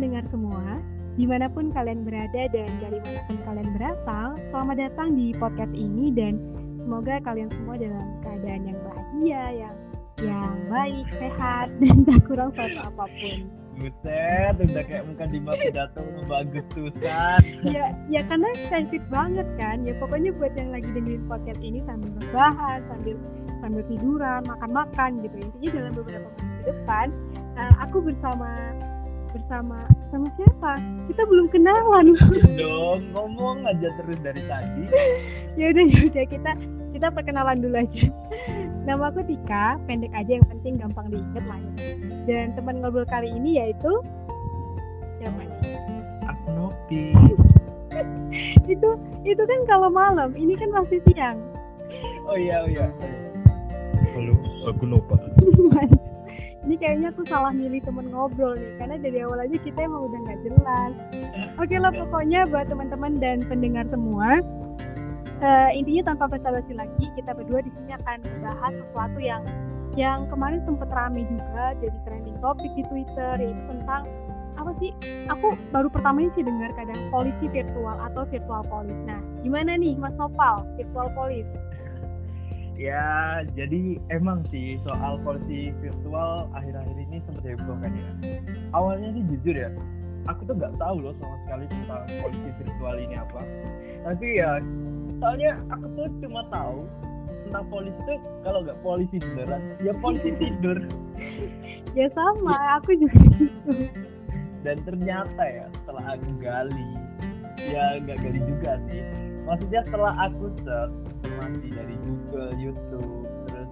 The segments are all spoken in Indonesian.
pendengar semua, di mana pun kalian berada dan dari mana pun kalian berasal, selamat datang di podcast ini dan semoga kalian semua dalam keadaan yang bahagia, yang yang baik, sehat, dan tak kurang suatu apa pun. Buset, udah kayak muka di pidato bagus tusan. Ya, ya karena sensitif banget kan. Ya pokoknya buat yang lagi dengerin podcast ini sambil berbahas, sambil sambil tiduran, makan-makan gitu. Intinya dalam beberapa menit ke depan, uh, aku bersama bersama sama siapa? Kita belum kenalan. Dong, ngomong aja terus dari tadi. ya udah, ya udah kita kita perkenalan dulu aja. Nama aku Tika, pendek aja yang penting gampang diingat lah ya. Dan teman ngobrol kali ini yaitu siapa nih? Aku Nopi. itu itu kan kalau malam, ini kan masih siang. Oh iya, oh iya. Halo, aku Nova. Ini kayaknya aku salah milih temen ngobrol nih karena dari awal aja kita emang udah nggak jelas. Oke lah pokoknya buat teman-teman dan pendengar semua uh, intinya tanpa basa-basi lagi kita berdua di sini akan membahas sesuatu yang yang kemarin sempat rame juga jadi trending topik di Twitter yaitu tentang apa sih? Aku baru pertama sih dengar kadang polisi virtual atau virtual police. Nah gimana nih Mas Nopal? Virtual police ya jadi emang sih soal polisi virtual akhir-akhir ini sempat heboh kan ya. Awalnya sih jujur ya aku tuh nggak tahu loh sama sekali tentang polisi virtual ini apa. Tapi ya soalnya aku tuh cuma tahu tentang polisi tuh kalau nggak polisi beneran ya polisi tidur. Ya sama aku juga gitu. Dan ternyata ya setelah aku gali ya nggak gali juga sih maksudnya setelah aku search informasi dari Google, YouTube, terus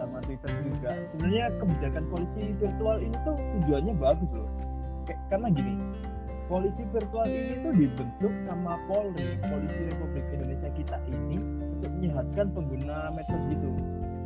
sama Twitter juga sebenarnya kebijakan polisi virtual ini tuh tujuannya bagus loh. Kayak, karena gini polisi virtual ini tuh dibentuk sama Polri Polisi Republik Indonesia kita ini untuk menyehatkan pengguna medsos gitu.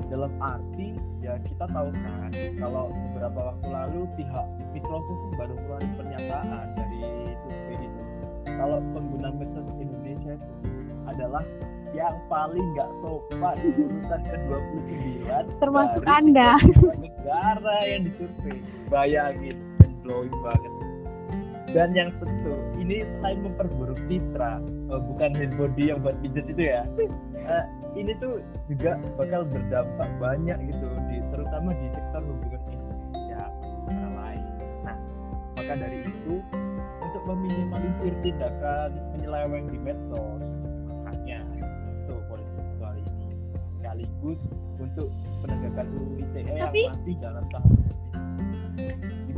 Dalam arti ya kita tahu kan kalau beberapa waktu lalu pihak Microsoft baru keluarin pernyataan dari survei itu. Kalau pengguna medsos Indonesia itu adalah yang paling nggak sopan urutan ke-29 termasuk Anda. negara yang disurvei bayangin blowing banget. Dan yang tentu ini selain memperburuk citra. Oh, bukan head body yang buat pijat itu ya. Uh, ini tuh juga bakal berdampak banyak gitu di terutama di sektor hubungan Indonesia negara lain. Nah maka dari itu untuk meminimalisir tindakan penyeleweng di medsos sekaligus untuk penegakan UU ITE tapi, yang masih dalam tahap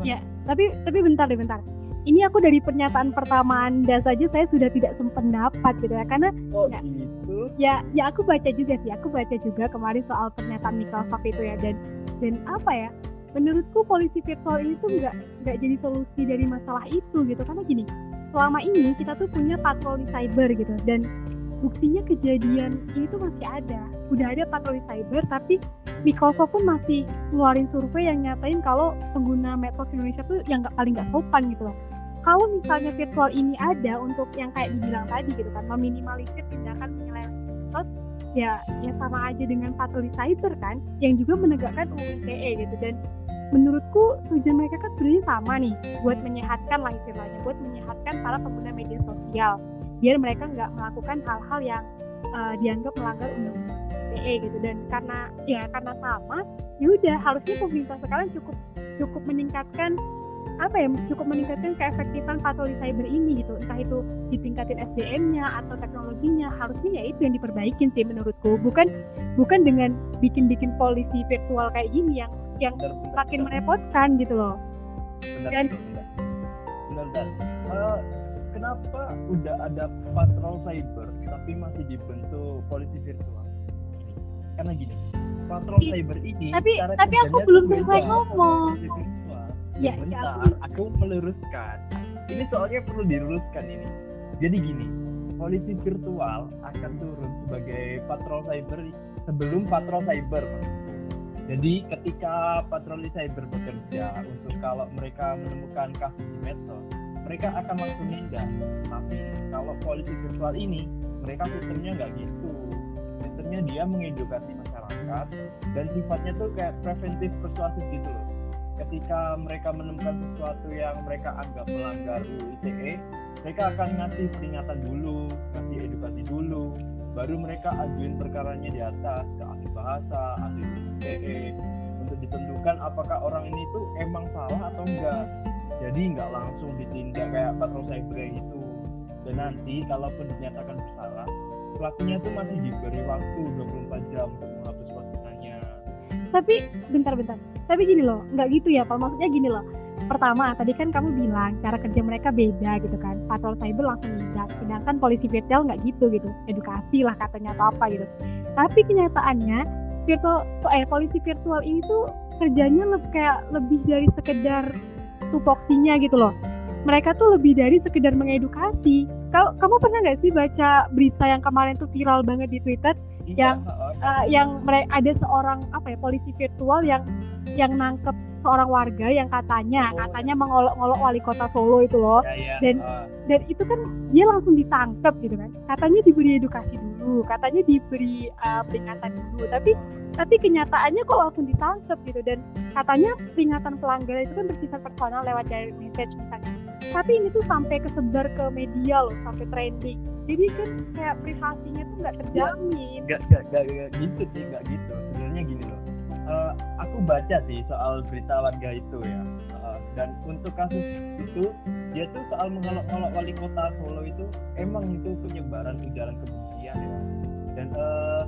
Ya, tapi tapi bentar deh bentar. Ini aku dari pernyataan pertama Anda saja saya sudah tidak sependapat gitu ya. Karena oh, ya, gitu. ya ya aku baca juga sih. Aku baca juga kemarin soal pernyataan Microsoft itu ya. Dan dan apa ya menurutku polisi virtual ini tuh nggak nggak jadi solusi dari masalah itu gitu. Karena gini selama ini kita tuh punya patroli cyber gitu. Dan buktinya kejadian ini tuh masih ada. Udah ada patroli cyber tapi Microsoft pun masih ngeluarin survei yang nyatain kalau pengguna medsos Indonesia tuh yang nggak paling nggak sopan gitu loh. Kalau misalnya virtual ini ada untuk yang kayak dibilang tadi gitu kan meminimalisir tindakan penyelewengan medsos ya ya sama aja dengan patroli cyber kan yang juga menegakkan UU ITE gitu. Dan menurutku tujuan mereka kan sebenarnya sama nih buat menyehatkan lah istilahnya buat menyehatkan para pengguna media sosial biar mereka nggak melakukan hal-hal yang uh, dianggap melanggar undang-undang ITE gitu. Dan karena ya karena sama ya udah harusnya pemerintah sekarang cukup cukup meningkatkan apa ya cukup meningkatkan keefektifan patroli cyber ini gitu. Entah itu ditingkatin SDM-nya atau teknologinya harusnya ya itu yang diperbaikin sih menurutku. Bukan bukan dengan bikin-bikin polisi virtual kayak gini yang yang makin merepotkan gitu loh. Dan. Uh, kenapa udah ada patrol cyber tapi masih dibentuk polisi virtual? Karena gini patrol I, cyber ini tapi tapi aku belum selesai ngomong. ya, ya, bentar ya, aku... aku meluruskan. Ini soalnya perlu diluruskan ini. Jadi gini polisi virtual akan turun sebagai patrol cyber sebelum patrol cyber jadi ketika patroli cyber bekerja untuk kalau mereka menemukan kasus di medsos mereka akan langsung nindak tapi kalau polisi virtual ini mereka sistemnya nggak gitu. Sistemnya dia mengedukasi masyarakat dan sifatnya tuh kayak preventif persuasif gitu loh. Ketika mereka menemukan sesuatu yang mereka anggap melanggar UU ITE mereka akan ngasih peringatan dulu ngasih edukasi dulu baru mereka ajuin perkaranya di atas ke ahli bahasa ahli ITE untuk ditentukan apakah orang ini tuh emang salah atau enggak jadi nggak langsung ditindak kayak patrol cyber itu dan nanti kalaupun dinyatakan bersalah pelakunya tuh masih diberi waktu 24 jam untuk menghapus postingannya tapi bentar-bentar tapi gini loh nggak gitu ya pak. Maksudnya gini loh. Pertama tadi kan kamu bilang cara kerja mereka beda gitu kan. Patrol cyber langsung nindak sedangkan polisi virtual nggak gitu gitu. Edukasi lah katanya atau apa gitu. Tapi kenyataannya virtual eh polisi virtual ini tuh kerjanya lebih kayak lebih dari sekedar tupoksinya gitu loh mereka tuh lebih dari sekedar mengedukasi. Kau, kamu pernah nggak sih baca berita yang kemarin tuh viral banget di Twitter Iya, yang uh, yang ada seorang apa ya polisi virtual yang yang nangkep seorang warga yang katanya Oh. katanya mengolok-olok wali kota Solo itu loh ya, ya, dan- ah. dan itu kan dia langsung ditangkap gitu kan katanya diberi edukasi dulu katanya diberi uh, peringatan dulu. Tapi tapi kenyataannya kok langsung ditangkap gitu. Dan katanya peringatan pelanggaran itu kan bersifat personal lewat direct message misalnya. Tapi ini tuh sampai kesebar ke media loh sampai trending. Jadi kan kayak privasinya tuh nggak terjamin. Nggak nggak gitu sih nggak gitu. Sebenarnya gini loh. Eh, aku baca sih soal berita warga itu ya. Eh, dan untuk kasus itu dia tuh soal mengolok-olok wali kota Solo itu emang itu penyebaran ujaran kebencian ya dan eh,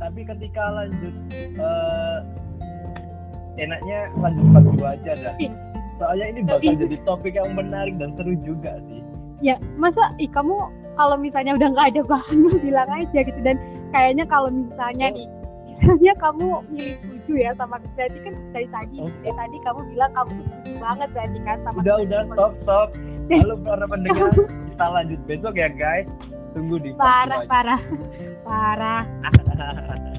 tapi ketika lanjut eh, enaknya lanjut part dua aja dah Ih. soalnya ini bakal jadi topik yang menarik dan seru juga sih ya masa ih kamu kalau misalnya udah nggak ada bahan lu bilang aja gitu dan kayaknya kalau misalnya Oh. nih misalnya kamu milih setuju ya sama berarti kan dari tadi Oh. eh tadi kamu bilang kamu setuju banget berarti kan sama udah udah stop stop. Halo para pendengar kita lanjut besok ya guys. Tunggu di parah parah. Parah